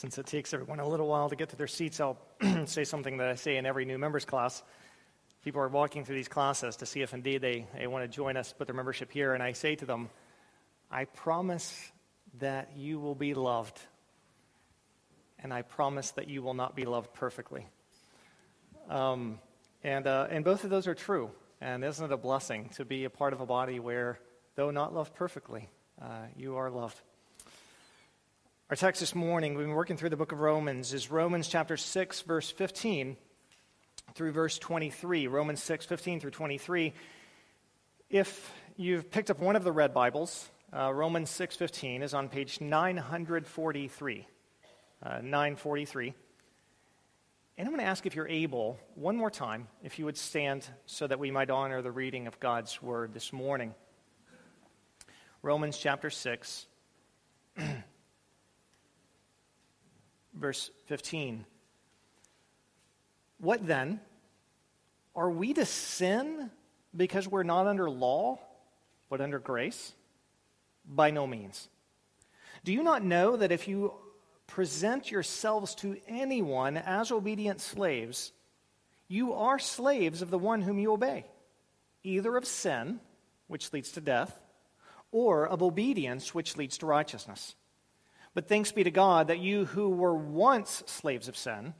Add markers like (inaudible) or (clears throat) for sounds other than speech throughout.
Since it takes everyone a little while to get to their seats, I'll (clears throat) say something that I say in every new members class. People are walking through these classes to see if indeed they, they want to join us, put their membership here, and I say to them, I promise that you will be loved, and I promise that you will not be loved perfectly. Um, and, uh, and both of those are true. And isn't it a blessing to be a part of a body where, though not loved perfectly, uh, you are loved? Our text this morning, we've been working through the book of Romans, is Romans chapter 6, verse 15 through verse 23. Romans 6, 15 through 23. If you've picked up one of the red Bibles, uh, Romans 6, 15 is on page 943. Uh, 943. And I'm going to ask if you're able, one more time, if you would stand so that we might honor the reading of God's word this morning. Romans chapter 6. (clears throat) verse 15. What then? Are we to sin because we're not under law, but under grace? By no means. Do you not know that if you present yourselves to anyone as obedient slaves, you are slaves of the one whom you obey, either of sin, which leads to death, or of obedience, which leads to righteousness? But thanks be to God that you who were once slaves of sin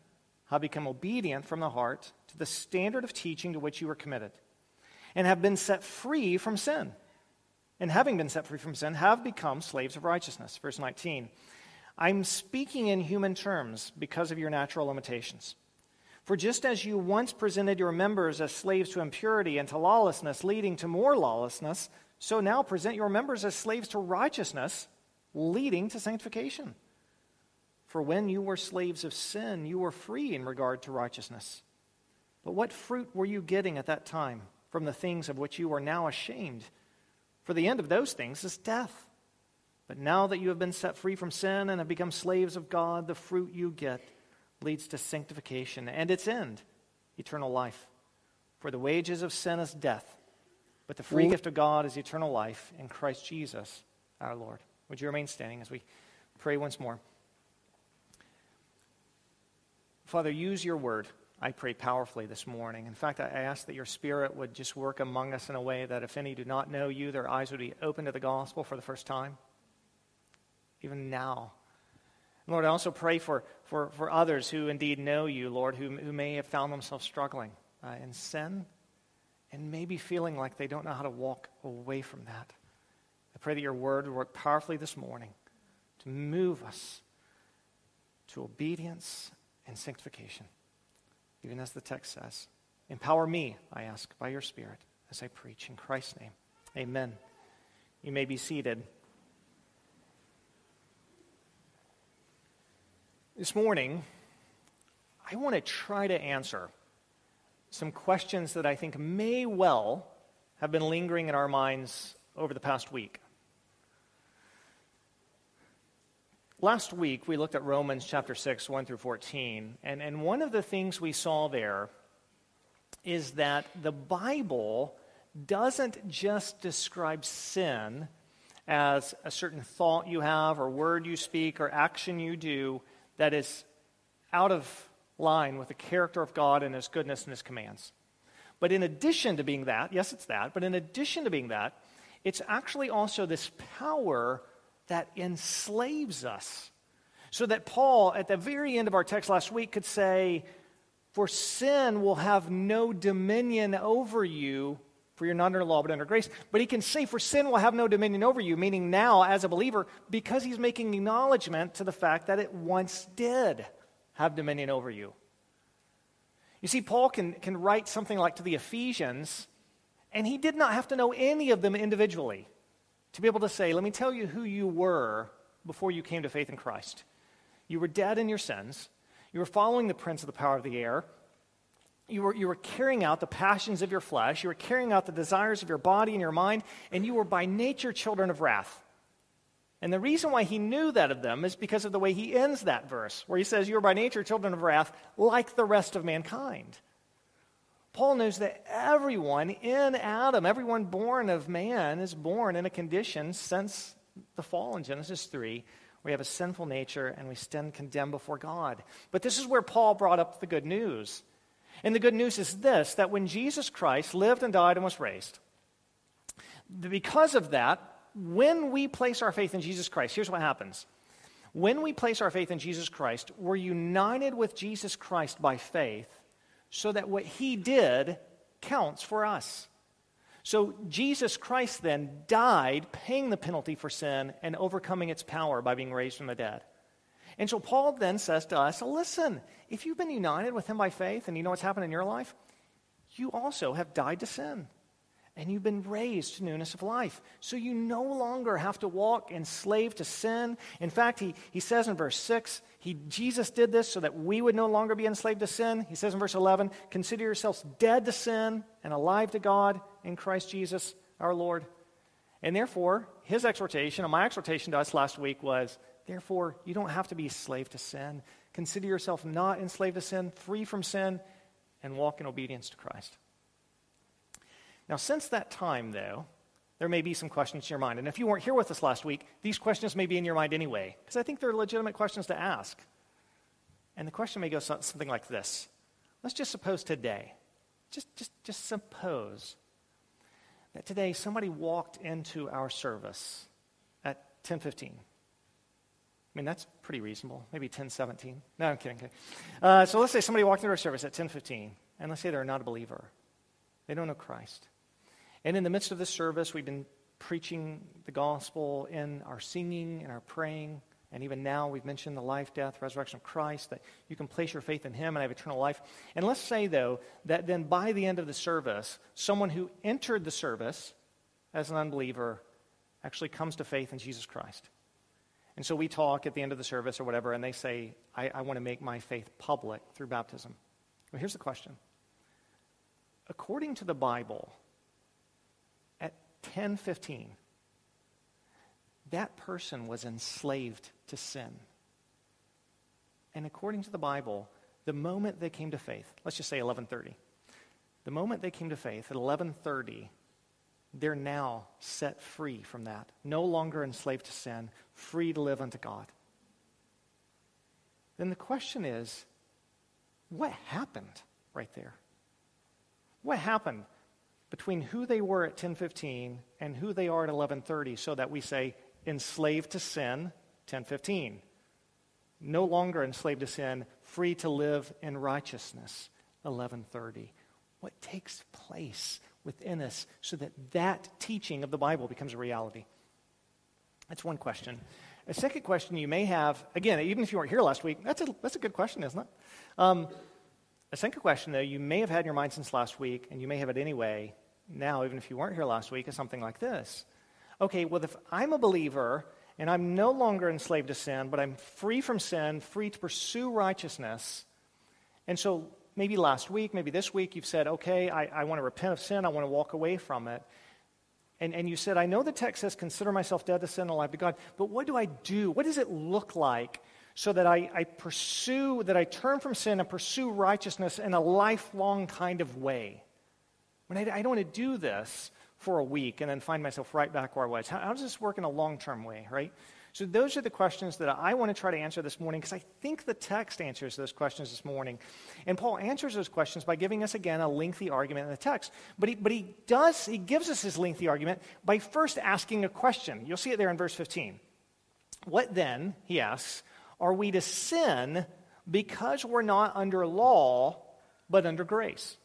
have become obedient from the heart to the standard of teaching to which you were committed, and have been set free from sin. And having been set free from sin, have become slaves of righteousness. Verse 19. I'm speaking in human terms because of your natural limitations. For just as you once presented your members as slaves to impurity and to lawlessness, leading to more lawlessness, so now present your members as slaves to righteousness leading to sanctification. For when you were slaves of sin, you were free in regard to righteousness. But what fruit were you getting at that time from the things of which you are now ashamed? For the end of those things is death. But now that you have been set free from sin and have become slaves of God, the fruit you get leads to sanctification, and its end, eternal life. For the wages of sin is death, but the free gift of God is eternal life in Christ Jesus our Lord. Would you remain standing as we pray once more? Father, use your word. I pray powerfully this morning. In fact, I ask that your spirit would just work among us in a way that if any do not know you, their eyes would be open to the gospel for the first time, even now. Lord, I also pray for, for, for others who indeed know you, Lord, who, who may have found themselves struggling uh, in sin and maybe feeling like they don't know how to walk away from that. Pray that your word will work powerfully this morning to move us to obedience and sanctification, even as the text says. Empower me, I ask, by your Spirit as I preach. In Christ's name, amen. You may be seated. This morning, I want to try to answer some questions that I think may well have been lingering in our minds over the past week. Last week, we looked at Romans chapter 6, 1 through 14, and, and one of the things we saw there is that the Bible doesn't just describe sin as a certain thought you have, or word you speak, or action you do that is out of line with the character of God and His goodness and His commands. But in addition to being that, yes, it's that, but in addition to being that, it's actually also this power that enslaves us. So that Paul, at the very end of our text last week, could say, For sin will have no dominion over you, for you're not under law but under grace. But he can say, For sin will have no dominion over you, meaning now, as a believer, because he's making acknowledgement to the fact that it once did have dominion over you. You see, Paul can, can write something like to the Ephesians, and he did not have to know any of them individually to be able to say, Let me tell you who you were before you came to faith in Christ. You were dead in your sins, you were following the prince of the power of the air. You were, you were carrying out the passions of your flesh. You were carrying out the desires of your body and your mind, and you were by nature children of wrath. And the reason why he knew that of them is because of the way he ends that verse, where he says, You are by nature children of wrath, like the rest of mankind. Paul knows that everyone in Adam, everyone born of man, is born in a condition since the fall in Genesis 3 We have a sinful nature and we stand condemned before God. But this is where Paul brought up the good news. And the good news is this that when Jesus Christ lived and died and was raised, because of that, when we place our faith in Jesus Christ, here's what happens. When we place our faith in Jesus Christ, we're united with Jesus Christ by faith so that what he did counts for us. So Jesus Christ then died, paying the penalty for sin and overcoming its power by being raised from the dead. And so Paul then says to us listen, if you've been united with him by faith and you know what's happened in your life, you also have died to sin and you've been raised to newness of life. So you no longer have to walk enslaved to sin. In fact, he, he says in verse 6, he, Jesus did this so that we would no longer be enslaved to sin. He says in verse 11, Consider yourselves dead to sin and alive to God in Christ Jesus our Lord. And therefore, his exhortation, and my exhortation to us last week was, Therefore, you don't have to be a slave to sin. Consider yourself not enslaved to sin, free from sin, and walk in obedience to Christ. Now, since that time, though, there may be some questions in your mind. And if you weren't here with us last week, these questions may be in your mind anyway, because I think they're legitimate questions to ask. And the question may go something like this Let's just suppose today, just, just, just suppose that today somebody walked into our service at 1015. I mean, that's pretty reasonable. Maybe 1017. No, I'm kidding. kidding. Uh, so let's say somebody walked into our service at 1015, and let's say they're not a believer. They don't know Christ. And in the midst of this service, we've been preaching the gospel in our singing and our praying. And even now, we've mentioned the life, death, resurrection of Christ, that you can place your faith in Him and have eternal life. And let's say, though, that then by the end of the service, someone who entered the service as an unbeliever actually comes to faith in Jesus Christ. And so we talk at the end of the service or whatever, and they say, I, I want to make my faith public through baptism. Well, here's the question According to the Bible, 10:15 that person was enslaved to sin. And according to the Bible, the moment they came to faith, let's just say 11:30. The moment they came to faith at 11:30, they're now set free from that, no longer enslaved to sin, free to live unto God. Then the question is, what happened right there? What happened between who they were at 10:15 and who they are at 11:30 so that we say enslaved to sin 10:15 no longer enslaved to sin free to live in righteousness 11:30 what takes place within us so that that teaching of the bible becomes a reality? That's one question. A second question you may have again even if you weren't here last week that's a, that's a good question isn't it? Um, a second question, though, you may have had in your mind since last week, and you may have it anyway now, even if you weren't here last week, is something like this. Okay, well, if I'm a believer and I'm no longer enslaved to sin, but I'm free from sin, free to pursue righteousness, and so maybe last week, maybe this week, you've said, okay, I, I want to repent of sin, I want to walk away from it. And, and you said, I know the text says, consider myself dead to sin and alive to God, but what do I do? What does it look like so that I, I pursue, that I turn from sin and pursue righteousness in a lifelong kind of way? When I, I don't want to do this for a week and then find myself right back where I was. How, how does this work in a long term way, right? So, those are the questions that I want to try to answer this morning because I think the text answers those questions this morning. And Paul answers those questions by giving us again a lengthy argument in the text. But he, but he does, he gives us his lengthy argument by first asking a question. You'll see it there in verse 15. What then, he asks, are we to sin because we're not under law but under grace?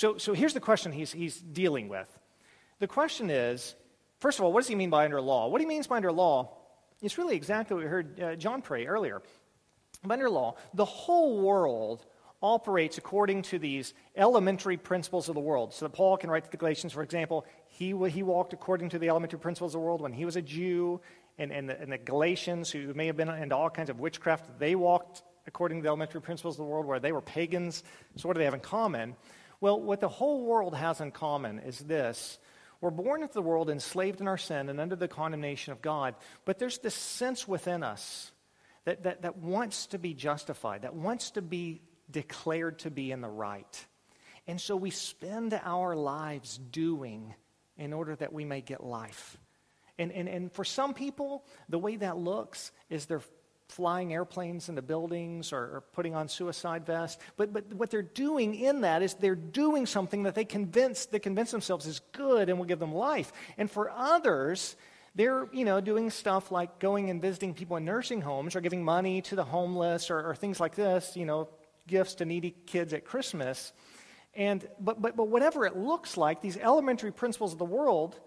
So, so here's the question he's, he's dealing with. The question is first of all, what does he mean by under law? What he means by under law is really exactly what we heard uh, John pray earlier. Under law, the whole world operates according to these elementary principles of the world. So that Paul can write to the Galatians, for example, he, he walked according to the elementary principles of the world when he was a Jew, and, and, the, and the Galatians, who may have been into all kinds of witchcraft, they walked according to the elementary principles of the world where they were pagans. So, what do they have in common? Well, what the whole world has in common is this. We're born into the world enslaved in our sin and under the condemnation of God, but there's this sense within us that, that, that wants to be justified, that wants to be declared to be in the right. And so we spend our lives doing in order that we may get life. And, and, and for some people, the way that looks is they're flying airplanes into buildings or, or, putting on suicide vests. But, but what they're doing in that is they're doing something that they convince, they convince themselves is good and will give them life. And for others, they're you know doing stuff like going and visiting people in nursing homes or giving money to the homeless or, or things like this you know gifts to needy kids at christmas and but, but but whatever it looks like these elementary principles of the world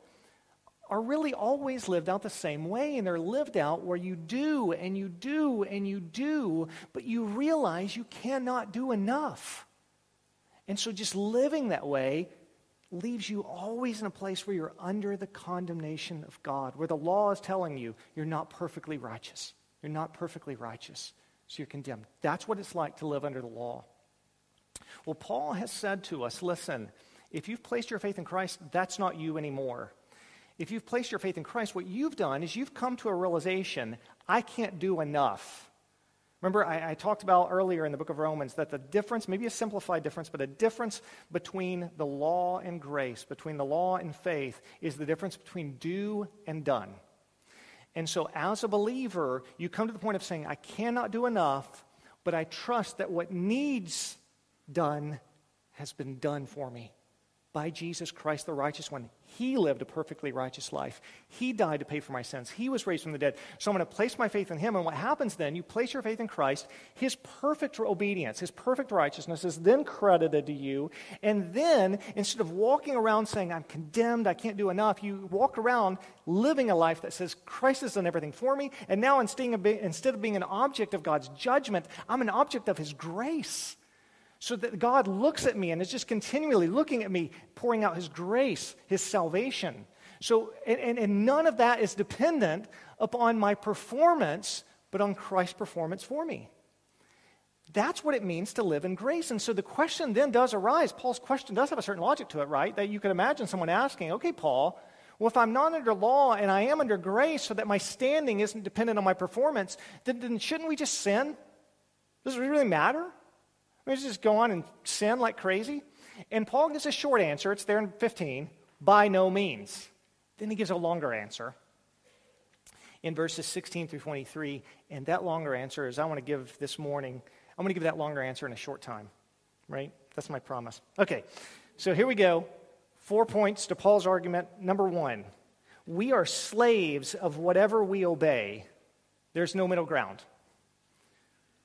are really always lived out the same way and they're lived out where you do and you do and you do but you realize you cannot do enough and so just living that way leaves you always in a place where you're under the condemnation of God, where the law is telling you you're not perfectly righteous. You're not perfectly righteous, so you're condemned. That's what it's like to live under the law. Well, Paul has said to us listen, if you've placed your faith in Christ, that's not you anymore. If you've placed your faith in Christ, what you've done is you've come to a realization I can't do enough. Remember, I, I, talked about earlier in the book of Romans that the difference, maybe a simplified difference, but a difference between the law and grace, between the law and faith, is the difference between do and done. And so, as a believer, you come to the point of saying, I cannot do enough, but I trust that what needs done has been done for me by Jesus Christ, the righteous one. He lived a perfectly righteous life. He died to pay for my sins. He was raised from the dead. So I'm going to place my faith in Him. And what happens then, you place your faith in Christ, His perfect obedience, His perfect righteousness is then credited to you. And then, instead of walking around saying, I'm condemned, I can't do enough, you walk around living a life that says, Christ has done everything for me. And now, instead of being an object of God's judgment, I'm an object of His grace so that God looks at me and is just continually looking at me, pouring out His grace, His salvation. So, and, and none of that is dependent upon my performance, but on Christ's performance for me. That's what it means to live in grace. And so the question then does arise. Paul's question does have a certain logic to it, right? That you could imagine someone asking, okay, Paul, well, if I'm not under law and I am under grace so that my standing isn't dependent on my performance, then, then shouldn't we just sin? Does it really matter? We just go on and sin like crazy? And Paul gives a short answer. It's there in 15. By no means. Then he gives a longer answer in verses 16 through 23. And that longer answer is I want to give this morning, I'm going to give that longer answer in a short time, right? That's my promise. Okay, so here we go. Four points to Paul's argument. Number one, we are slaves of whatever we obey, there's no middle ground.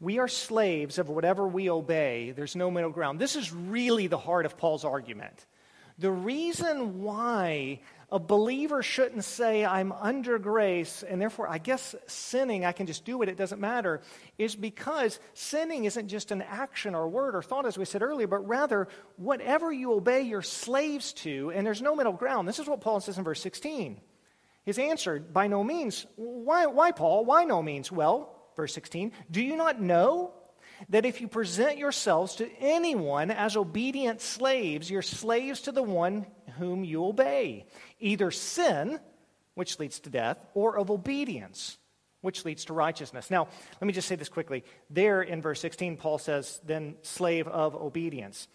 We are slaves of whatever we obey. There's no middle ground. This is really the heart of Paul's argument. The reason why a believer shouldn't say, I'm under grace, and therefore I guess sinning, I can just do it, it doesn't matter, is because sinning isn't just an action or word or thought, as we said earlier, but rather whatever you obey, you're slaves to, and there's no middle ground. This is what Paul says in verse 16. His answer, by no means. Why, why Paul? Why no means? Well, Verse 16, do you not know that if you present yourselves to anyone as obedient slaves, you're slaves to the one whom you obey, either sin, which leads to death, or of obedience, which leads to righteousness. Now, let me just say this quickly. There in verse 16, Paul says, then slave of obedience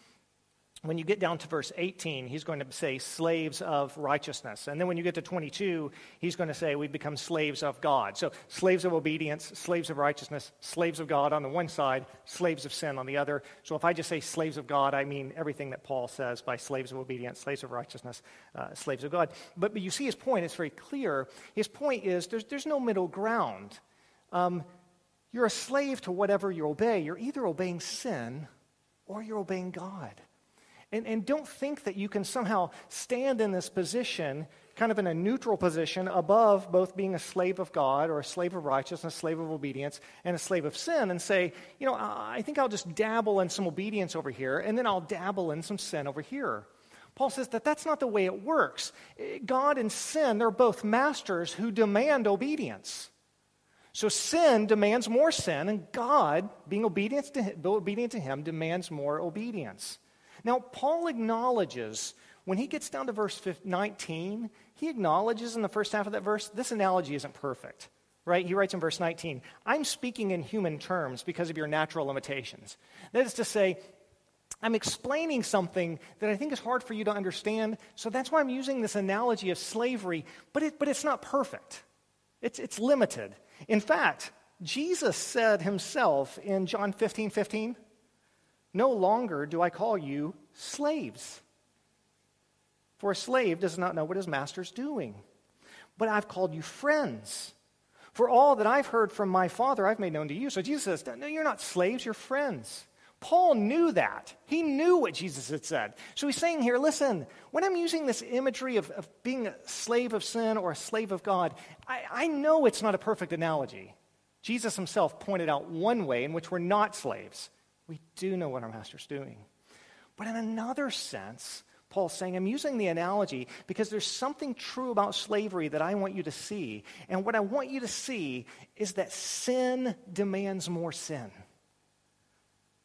when you get down to verse 18, he's going to say slaves of righteousness. And then when you get to 22, he's going to say we become slaves of God. So slaves of obedience, slaves of righteousness, slaves of God on the one side, slaves of sin on the other. So if I just say slaves of God, I mean everything that Paul says by slaves of obedience, slaves of righteousness, uh, slaves of God. But, but you see his point, it's very clear. His point is there's, there's no middle ground. Um, you're a slave to whatever you obey. You're either obeying sin or you're obeying God. And, and don't think that you can somehow stand in this position, kind of in a neutral position, above both being a slave of God or a slave of righteousness, a slave of obedience, and a slave of sin, and say, you know, I think I'll just dabble in some obedience over here, and then I'll dabble in some sin over here. Paul says that that's not the way it works. God and sin, they're both masters who demand obedience. So sin demands more sin, and God, being obedient to him, obedient to him demands more obedience. Now, Paul acknowledges, when he gets down to verse 19, he acknowledges in the first half of that verse, this analogy isn't perfect. Right? He writes in verse 19, I'm speaking in human terms because of your natural limitations. That is to say, I'm explaining something that I think is hard for you to understand. So that's why I'm using this analogy of slavery, but, it, but it's not perfect. It's, it's limited. In fact, Jesus said himself in John 15 15, No longer do I call you slaves. For a slave does not know what his master's doing. But I've called you friends. For all that I've heard from my Father, I've made known to you. So Jesus says, No, you're not slaves, you're friends. Paul knew that. He knew what Jesus had said. So he's saying here listen, when I'm using this imagery of, of being a slave of sin or a slave of God, I, I know it's not a perfect analogy. Jesus himself pointed out one way in which we're not slaves. We do know what our master's doing. But in another sense, Paul's saying, I'm using the analogy because there's something true about slavery that I want you to see. And what I want you to see is that sin demands more sin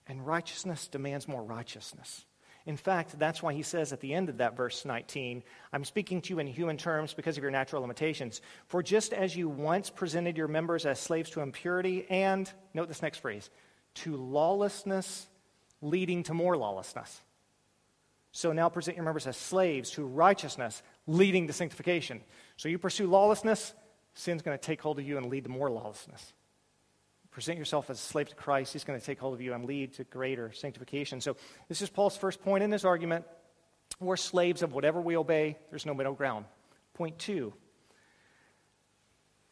and righteousness demands more righteousness. In fact, that's why he says at the end of that verse 19, I'm speaking to you in human terms because of your natural limitations. For just as you once presented your members as slaves to impurity and, note this next phrase, to lawlessness leading to more lawlessness. So now present your members as slaves to righteousness leading to sanctification. So you pursue lawlessness, sin's going to take hold of you and lead to more lawlessness present yourself as a slave to Christ, he's going to take hold of you and lead to greater sanctification. So, this is Paul's first point in his argument. We're slaves of whatever we obey, there's no middle ground. Point two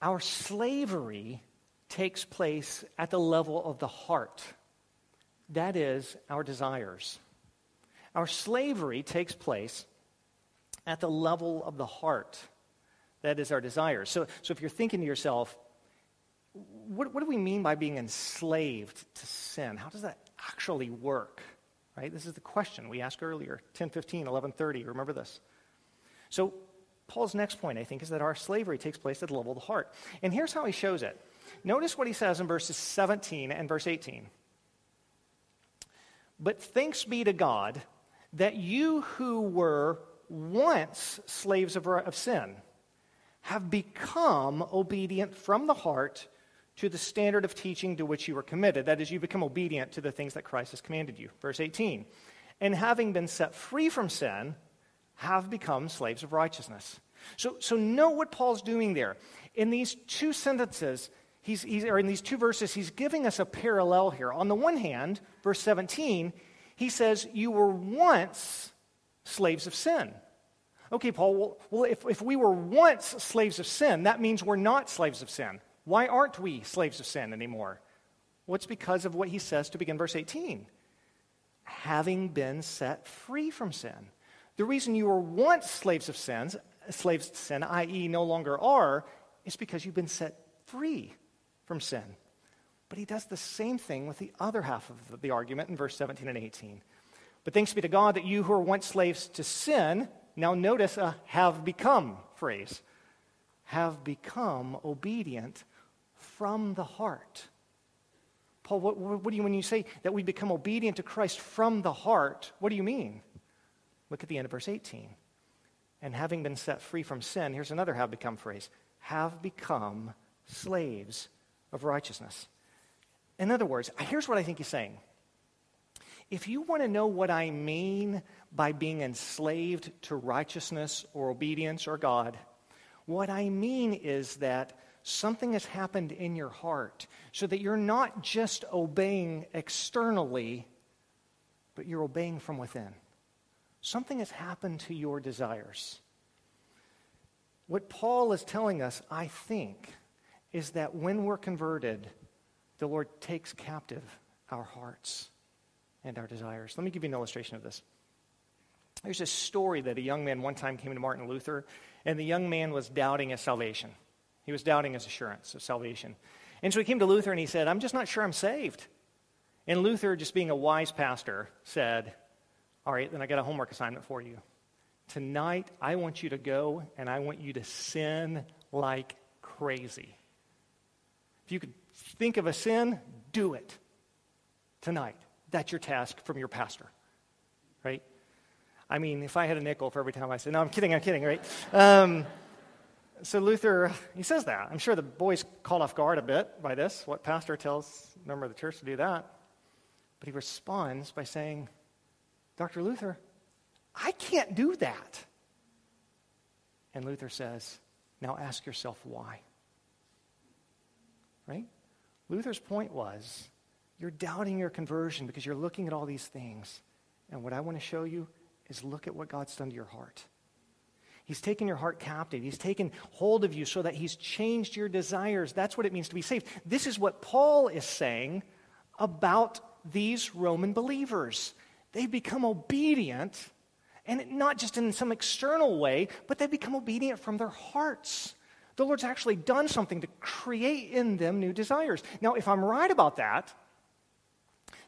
our slavery takes place at the level of the heart, that is, our desires. Our slavery takes place at the level of the heart, that is, our desires. So, so if you're thinking to yourself, what, what do we mean by being enslaved to sin? How does that actually work? Right? This is the question we asked earlier 10, 15, 11, 30. Remember this. So, Paul's next point, I think, is that our slavery takes place at the level of the heart. And here's how he shows it. Notice what he says in verses 17 and verse 18. But thanks be to God that you who were once slaves of, of sin have become obedient from the heart to the standard of teaching to which you were committed. That is, you become obedient to the things that Christ has commanded you. Verse 18. And having been set free from sin, have become slaves of righteousness. So, so know what Paul's doing there. In these two sentences, he's, he's, or in these two verses, he's giving us a parallel here. On the one hand, verse 17, he says, You were once slaves of sin. Okay, Paul, well, well if, if we were once slaves of sin, that means we're not slaves of sin. Why aren't we slaves of sin anymore? Well, because of what he says to begin verse 18 having been set free from sin. The reason you were once slaves of sins, slaves to sin, i.e., no longer are, is because you've been set free from sin. But he does the same thing with the other half of the argument in verse 17 and 18. But thanks be to God that you who were once slaves to sin, now notice a have become phrase, have become obedient from the heart. Paul, what, what, do you, when you say that we become obedient to Christ from the heart, what do you mean? Look at the end of verse 18. And having been set free from sin, here's another have become phrase have become slaves of righteousness. In other words, here's what I think he's saying. If you want to know what I mean by being enslaved to righteousness or obedience or God, what I mean is that something has happened in your heart so that you're not just obeying externally, but you're obeying from within. Something has happened to your desires. What Paul is telling us, I think, is that when we're converted, the Lord takes captive our hearts and our desires. Let me give you an illustration of this. There's a story that a young man one time came to Martin Luther, and the young man was doubting his salvation. He was doubting his assurance of salvation. And so he came to Luther and he said, I'm just not sure I'm saved. And Luther, just being a wise pastor, said, All right, then I got a homework assignment for you. Tonight, I want you to go and I want you to sin like crazy. If you could think of a sin, do it tonight. That's your task from your pastor, right? I mean, if I had a nickel for every time I said, no, I'm kidding, I'm kidding, right? Um, so Luther, he says that. I'm sure the boys caught off guard a bit by this. What pastor tells a member of the church to do that? But he responds by saying, Dr. Luther, I can't do that. And Luther says, Now ask yourself why. Right? Luther's point was you're doubting your conversion because you're looking at all these things. And what I want to show you is look at what God's done to your heart. He's taken your heart captive. He's taken hold of you so that He's changed your desires. That's what it means to be saved. This is what Paul is saying about these Roman believers. They've become obedient, and not just in some external way, but they become obedient from their hearts. The Lord's actually done something to create in them new desires. Now, if I'm right about that,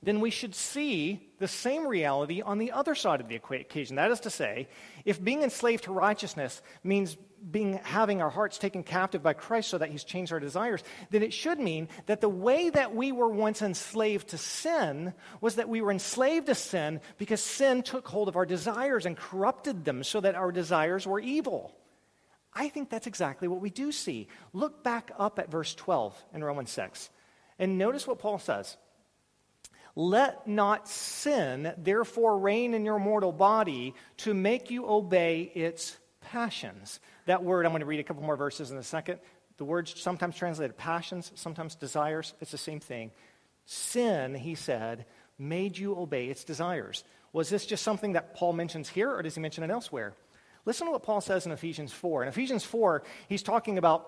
then we should see the same reality on the other side of the equation. That is to say, if being enslaved to righteousness means being, having our hearts taken captive by Christ so that He's changed our desires, then it should mean that the way that we were once enslaved to sin was that we were enslaved to sin because sin took hold of our desires and corrupted them so that our desires were evil. I think that's exactly what we do see. Look back up at verse 12 in Romans 6 and notice what Paul says. Let not sin, therefore, reign in your mortal body to make you obey its passions. That word, I'm going to read a couple more verses in a second. The word sometimes translated passions, sometimes desires. It's the same thing. Sin, he said, made you obey its desires. Was this just something that Paul mentions here, or does he mention it elsewhere? Listen to what Paul says in Ephesians 4. In Ephesians 4, he's talking about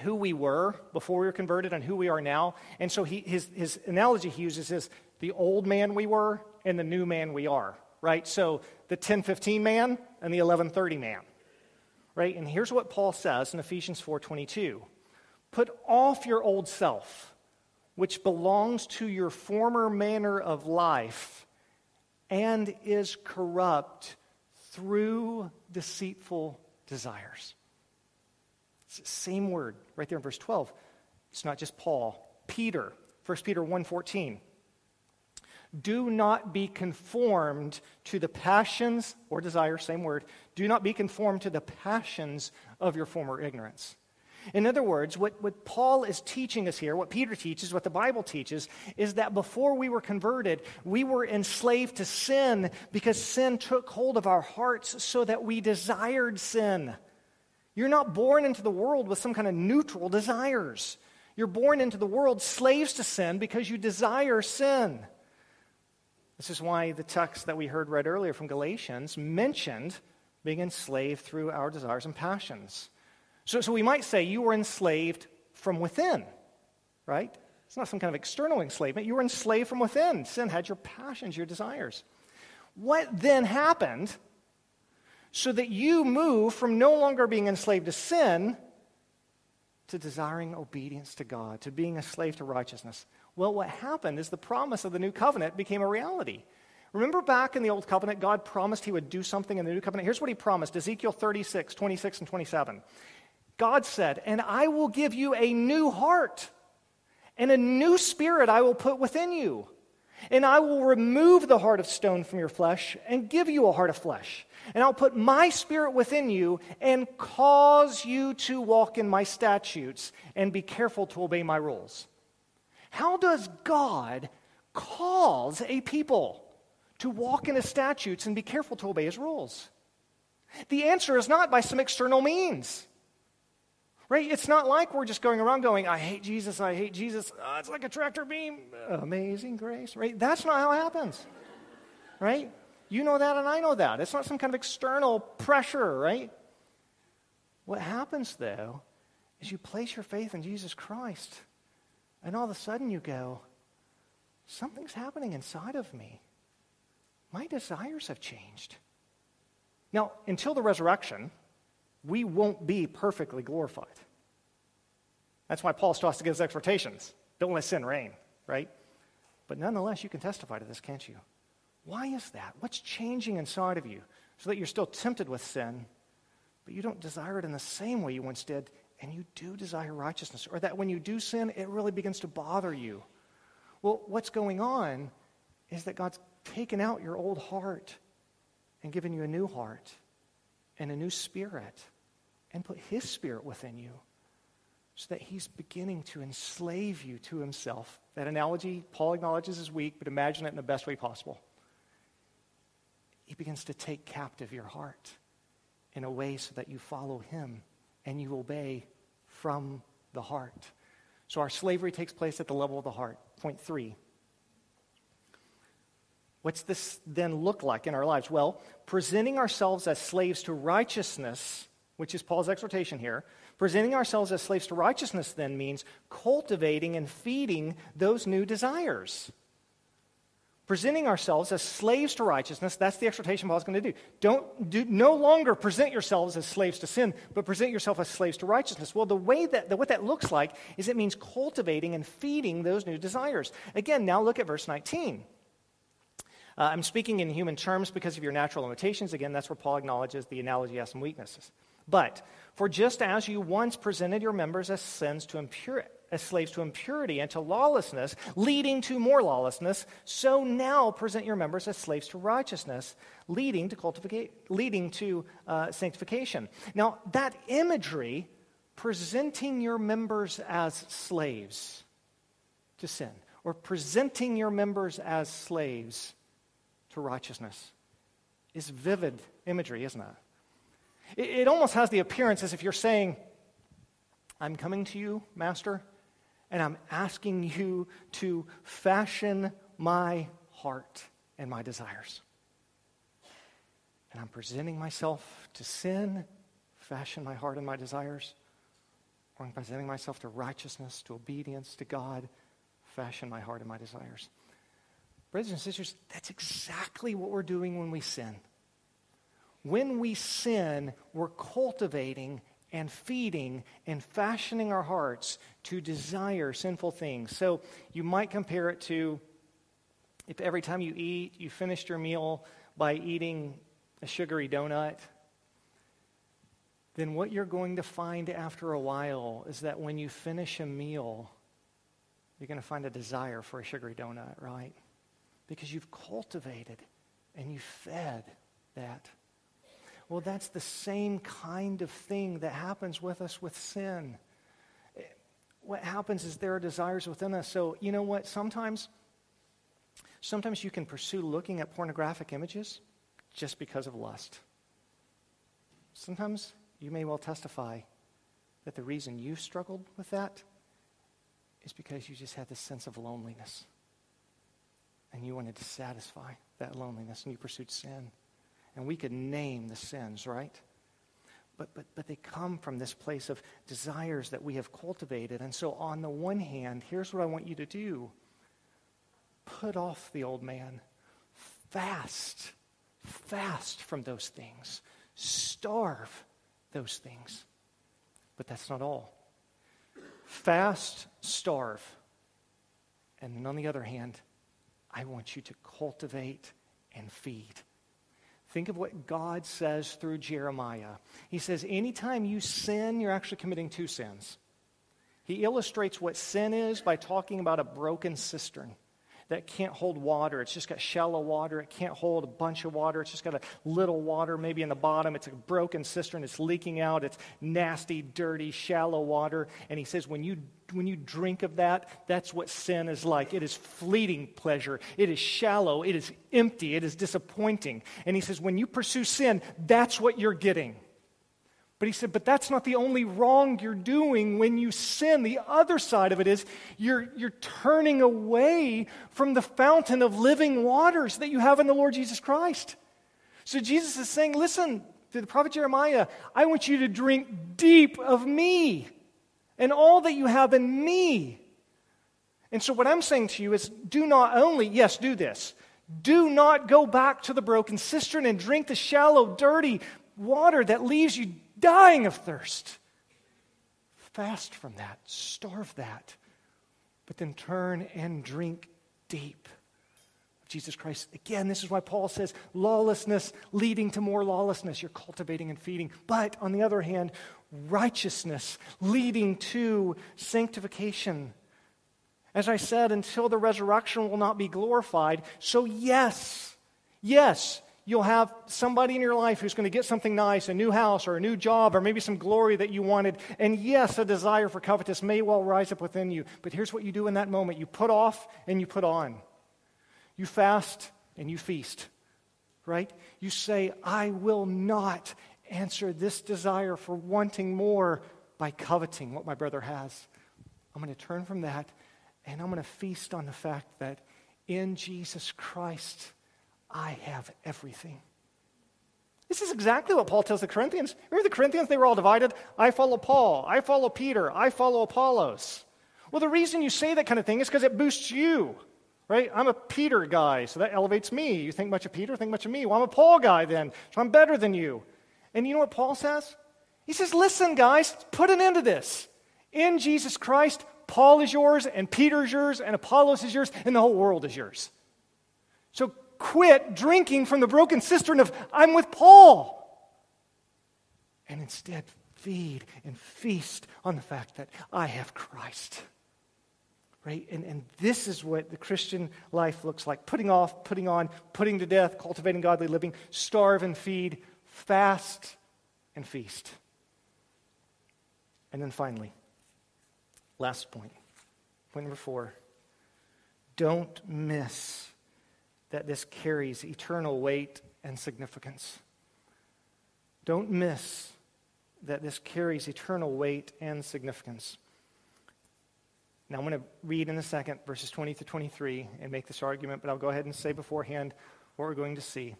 who we were before we were converted and who we are now. And so he, his, his analogy he uses is the old man we were and the new man we are, right? So the 1015 man and the 1130 man, right? And here's what Paul says in Ephesians 4.22. Put off your old self, which belongs to your former manner of life and is corrupt through deceitful desires. It's the same word right there in verse 12. It's not just Paul. Peter, 1 Peter 1.14. Do not be conformed to the passions or desires, same word. Do not be conformed to the passions of your former ignorance. In other words, what, what Paul is teaching us here, what Peter teaches, what the Bible teaches, is that before we were converted, we were enslaved to sin because sin took hold of our hearts so that we desired sin. You're not born into the world with some kind of neutral desires. You're born into the world slaves to sin because you desire sin. This is why the text that we heard read earlier from Galatians mentioned being enslaved through our desires and passions. So, so we might say you were enslaved from within, right? It's not some kind of external enslavement. You were enslaved from within. Sin had your passions, your desires. What then happened so that you move from no longer being enslaved to sin to desiring obedience to God, to being a slave to righteousness. Well, what happened is the promise of the new covenant became a reality. Remember back in the old covenant, God promised he would do something in the new covenant? Here's what he promised Ezekiel 36, 26, and 27. God said, And I will give you a new heart, and a new spirit I will put within you. And I will remove the heart of stone from your flesh and give you a heart of flesh and I'll put my spirit within you and cause you to walk in my statutes and be careful to obey my rules. How does God cause a people to walk in his statutes and be careful to obey his rules? The answer is not by some external means. Right? It's not like we're just going around going, I hate Jesus, I hate Jesus. Oh, it's like a tractor beam. Amazing grace. Right? That's not how it happens. Right? You know that, and I know that. It's not some kind of external pressure, right? What happens, though, is you place your faith in Jesus Christ, and all of a sudden you go, something's happening inside of me. My desires have changed. Now, until the resurrection, we won't be perfectly glorified. That's why Paul starts to give his exhortations. Don't let sin reign, right? But nonetheless, you can testify to this, can't you? Why is that? What's changing inside of you so that you're still tempted with sin, but you don't desire it in the same way you once did, and you do desire righteousness? Or that when you do sin, it really begins to bother you? Well, what's going on is that God's taken out your old heart and given you a new heart and a new spirit and put His spirit within you so that He's beginning to enslave you to Himself. That analogy, Paul acknowledges is weak, but imagine it in the best way possible he begins to take captive your heart in a way so that you follow him and you obey from the heart. So our slavery takes place at the level of the heart. Point three. What's this then look like in our lives? Well, presenting ourselves as slaves to righteousness, which is Paul's exhortation here, presenting ourselves as slaves to righteousness then means cultivating and feeding those new desires. Presenting ourselves as slaves to righteousness that's the exhortation paul's going to do. Don't do no longer present yourselves as slaves to sin but present yourself as slaves to righteousness. Well the way that the, what that looks like is it means cultivating and feeding those new desires. Again now look at verse 19 uh, i'm speaking in human terms because of your natural limitations. Again that's where paul acknowledges the analogy has some weaknesses but for just as you once presented your members as sins to as slaves to impurity and to lawlessness, leading to more lawlessness, so now present your members as slaves to righteousness, leading to cultivate, leading to uh, sanctification. Now, that imagery, presenting your members as slaves to sin, or presenting your members as slaves to righteousness, is vivid imagery, isn't it? It, it almost has the appearance as if you're saying, I'm coming to you, Master, and I'm asking you to fashion my heart and my desires. And I'm presenting myself to sin, fashion my heart and my desires. Or I'm presenting myself to righteousness, to obedience to God, fashion my heart and my desires. Brothers and sisters, that's exactly what we're doing when we sin. When we sin, we're cultivating and feeding and fashioning our hearts to desire sinful things. So you might compare it to if every time you eat, you finished your meal by eating a sugary donut, then what you're going to find after a while is that when you finish a meal, you're going to find a desire for a sugary donut, right? Because you've cultivated and you fed that. Well, that's the same kind of thing that happens with us with sin. What happens is there are desires within us. So, you know what? Sometimes, sometimes you can pursue looking at pornographic images just because of lust. Sometimes you may well testify that the reason you struggled with that is because you just had this sense of loneliness. And you wanted to satisfy that loneliness and you pursued sin. And we could name the sins, right? But, but, but they come from this place of desires that we have cultivated. And so, on the one hand, here's what I want you to do put off the old man, fast, fast from those things, starve those things. But that's not all. Fast, starve. And then on the other hand, I want you to cultivate and feed. Think of what God says through Jeremiah. He says, anytime you sin, you're actually committing two sins. He illustrates what sin is by talking about a broken cistern that can't hold water. It's just got shallow water. It can't hold a bunch of water. It's just got a little water maybe in the bottom. It's a broken cistern. It's leaking out. It's nasty, dirty, shallow water. And he says, when you, when you drink of that, that's what sin is like. It is fleeting pleasure. It is shallow. It is empty. It is disappointing. And he says, when you pursue sin, that's what you're getting. But he said, but that's not the only wrong you're doing when you sin. The other side of it is you're, you're turning away from the fountain of living waters that you have in the Lord Jesus Christ. So Jesus is saying, listen, to the prophet Jeremiah, I want you to drink deep of me and all that you have in me. And so what I'm saying to you is do not only, yes, do this. Do not go back to the broken cistern and drink the shallow, dirty water that leaves you dying of thirst. Fast from that, starve that, but then turn and drink deep. of Jesus Christ. Again, this is why Paul says lawlessness leading to more lawlessness. You're cultivating and feeding. But on the other hand, righteousness leading to sanctification. As I said, until the resurrection will not be glorified. So, yes, yes, you'll have somebody in your life who's going to get something nice, a new house or a new job or maybe some glory that you wanted. And yes, a desire for covetous may well rise up within you. But here's what you do in that moment you put off and you put on. You fast and you feast. right? You say, I will not answer this desire for wanting more by coveting what my brother has. I'm going to turn from that and I'm going to feast on the fact that in Jesus Christ, I have everything. This is exactly what Paul tells the Corinthians. Remember the Corinthians? They were all divided. I follow Paul. I follow Peter. I follow Apollos. Well, the reason you say that kind of thing is because it boosts you, right? I'm a Peter guy, so that elevates me. You think much of Peter, think much of me. Well, I'm a Paul guy then, so I'm better than you. And you know what Paul says? He says, listen, guys, put an end to this. In Jesus Christ, Paul is yours, and Peter is yours, and Apollos is yours, and the whole world is yours. So quit drinking from the broken cistern of, I'm with Paul. And instead, feed and feast on the fact that I have Christ. Right? And, and this is what the Christian life looks like putting off, putting on, putting to death, cultivating godly living, starve and feed, fast and feast. And then finally, last point, point number four don't miss that this carries eternal weight and significance. Don't miss that this carries eternal weight and significance. Now, I'm going to read in a second verses 20 to 23 and make this argument, but I'll go ahead and say beforehand what we're going to see.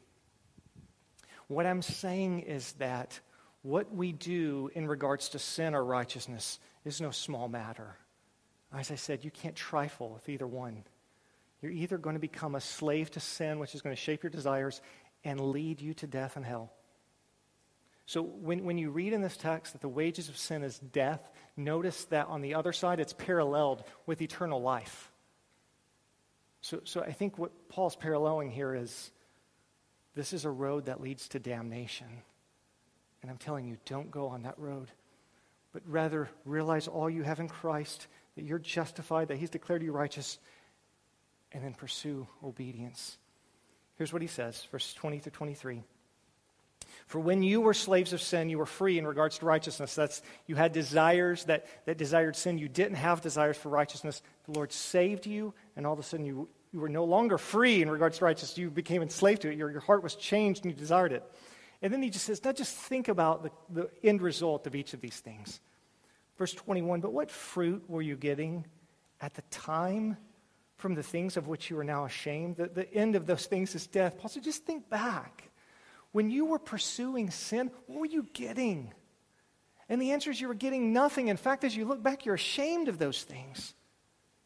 What I'm saying is that what we do in regards to sin or righteousness is no small matter. As I said, you can't trifle with either one. You're either going to become a slave to sin, which is going to shape your desires and lead you to death and hell. So when, when you read in this text that the wages of sin is death, notice that on the other side it's paralleled with eternal life. So, so I think what Paul's paralleling here is this is a road that leads to damnation. And I'm telling you, don't go on that road, but rather realize all you have in Christ, that you're justified, that He's declared you righteous, and then pursue obedience. Here's what he says, verse 20 through 23. For when you were slaves of sin, you were free in regards to righteousness. That's you had desires that, that desired sin. You didn't have desires for righteousness. The Lord saved you, and all of a sudden you, you were no longer free in regards to righteousness. You became enslaved to it. Your, your heart was changed and you desired it. And then he just says, now just think about the, the end result of each of these things. Verse 21 But what fruit were you getting at the time from the things of which you are now ashamed. The, the end of those things is death. Paul said, just think back. When you were pursuing sin, what were you getting? And the answer is you were getting nothing. In fact, as you look back, you're ashamed of those things.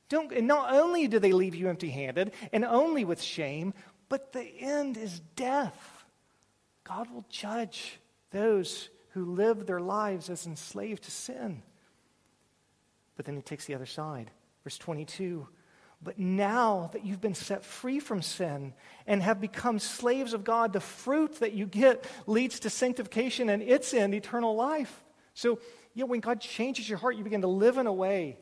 Don't, and not only do they leave you empty handed and only with shame, but the end is death. God will judge those who live their lives as enslaved to sin. But then he takes the other side. Verse 22 but now that you've been set free from sin and have become slaves of God, the fruit that you get leads to sanctification and its end, eternal life. So, you know, when God changes your heart, you begin to live in a way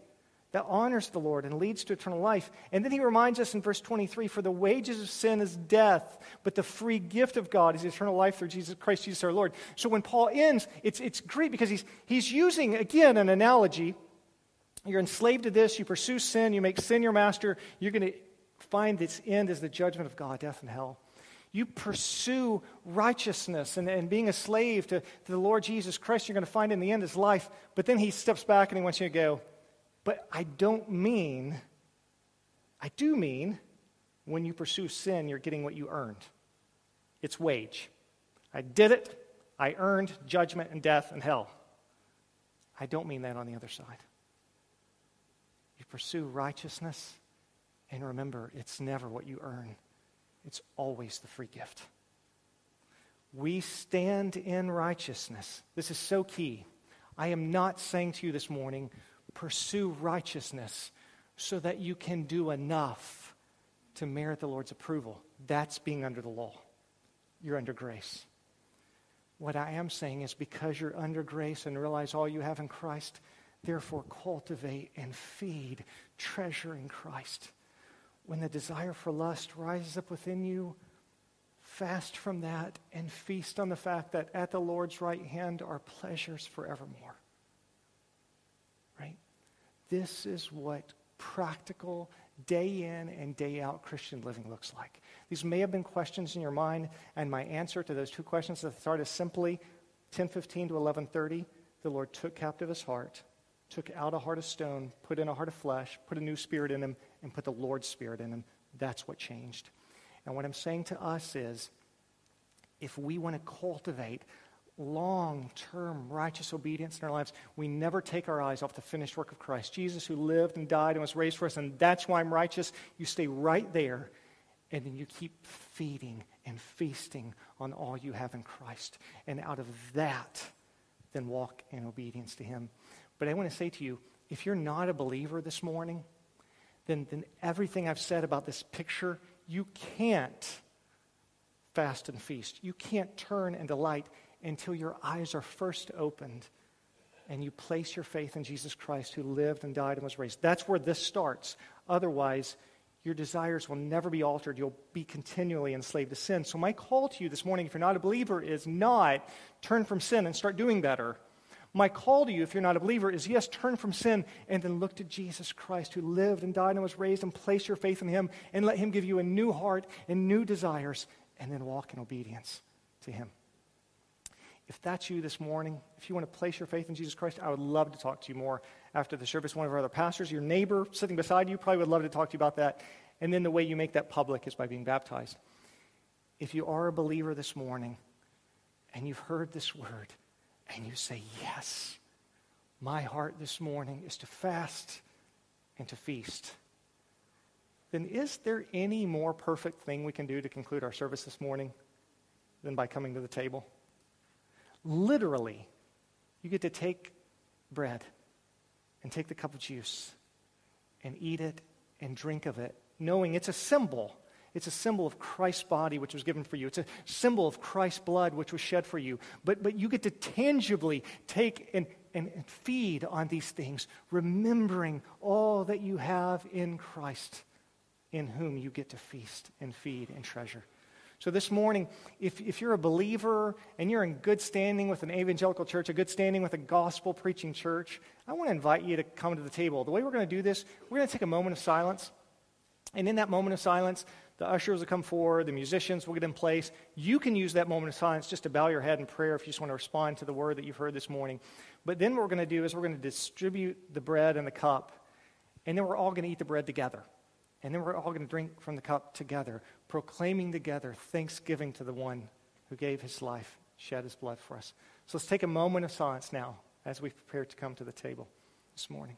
that honors the Lord and leads to eternal life. And then he reminds us in verse 23 For the wages of sin is death, but the free gift of God is eternal life through Jesus Christ, Jesus our Lord. So when Paul ends, it's, it's great because he's, he's using, again, an analogy you're enslaved to this. You pursue sin. You make sin your master. You're going to find its end is the judgment of God, death and hell. You pursue righteousness and, and being a slave to, to the Lord Jesus Christ, you're going to find in the end is life. But then he steps back and he wants you to go, But I don't mean, I do mean, when you pursue sin, you're getting what you earned. It's wage. I did it. I earned judgment and death and hell. I don't mean that on the other side pursue righteousness. And remember, it's never what you earn, it's always the free gift. We stand in righteousness. This is so key. I am not saying to you this morning, pursue righteousness so that you can do enough to merit the Lord's approval. That's being under the law. You're under grace. What I am saying is because you're under grace and realize all you have in Christ, Therefore, cultivate and feed treasure in Christ. When the desire for lust rises up within you, fast from that and feast on the fact that at the Lord's right hand are pleasures forevermore. Right? This is what practical, day in and day out Christian living looks like. These may have been questions in your mind, and my answer to those two questions at the start is simply 1015 to 1130. The Lord took captive his heart, took out a heart of stone, put in a heart of flesh, put a new spirit in him, and put the Lord's spirit in him. That's what changed. And what I'm saying to us is if we want to cultivate long term righteous obedience in our lives, we never take our eyes off the finished work of Christ. Jesus, who lived and died and was raised for us, and that's why I'm righteous. You stay right there, and then you keep feeding and feasting on all you have in Christ. And out of that, then walk in obedience to Him. But I want to say to you if you're not a believer this morning, then, then everything I've said about this picture, you can't fast and feast. You can't turn and delight until your eyes are first opened and you place your faith in Jesus Christ who lived and died and was raised. That's where this starts. Otherwise, your desires will never be altered. You'll be continually enslaved to sin. So, my call to you this morning, if you're not a believer, is not turn from sin and start doing better. My call to you, if you're not a believer, is yes, turn from sin and then look to Jesus Christ who lived and died and was raised and place your faith in him and let him give you a new heart and new desires and then walk in obedience to him. If that's you this morning, if you want to place your faith in Jesus Christ, I would love to talk to you more after the service. One of our other pastors, your neighbor sitting beside you, probably would love to talk to you about that. And then the way you make that public is by being baptized. If you are a believer this morning and you've heard this word and you say, Yes, my heart this morning is to fast and to feast, then is there any more perfect thing we can do to conclude our service this morning than by coming to the table? literally, you get to take bread and take the cup of juice and eat it and drink of it, knowing it's a symbol. It's a symbol of Christ's body, which was given for you. It's a symbol of Christ's blood, which was shed for you. But, but you get to tangibly take and, and, and feed on these things, remembering all that you have in Christ, in whom you get to feast and feed and treasure. So, this morning, if, if you're a believer and you're in good standing with an evangelical church, a good standing with a gospel preaching church, I want to invite you to come to the table. The way we're going to do this, we're going to take a moment of silence. And in that moment of silence, the ushers will come forward, the musicians will get in place. You can use that moment of silence just to bow your head in prayer if you just want to respond to the word that you've heard this morning. But then what we're going to do is we're going to distribute the bread and the cup, and then we're all going to eat the bread together. And then we're all going to drink from the cup together, proclaiming together thanksgiving to the one who gave his life, shed his blood for us. So let's take a moment of silence now as we prepare to come to the table this morning.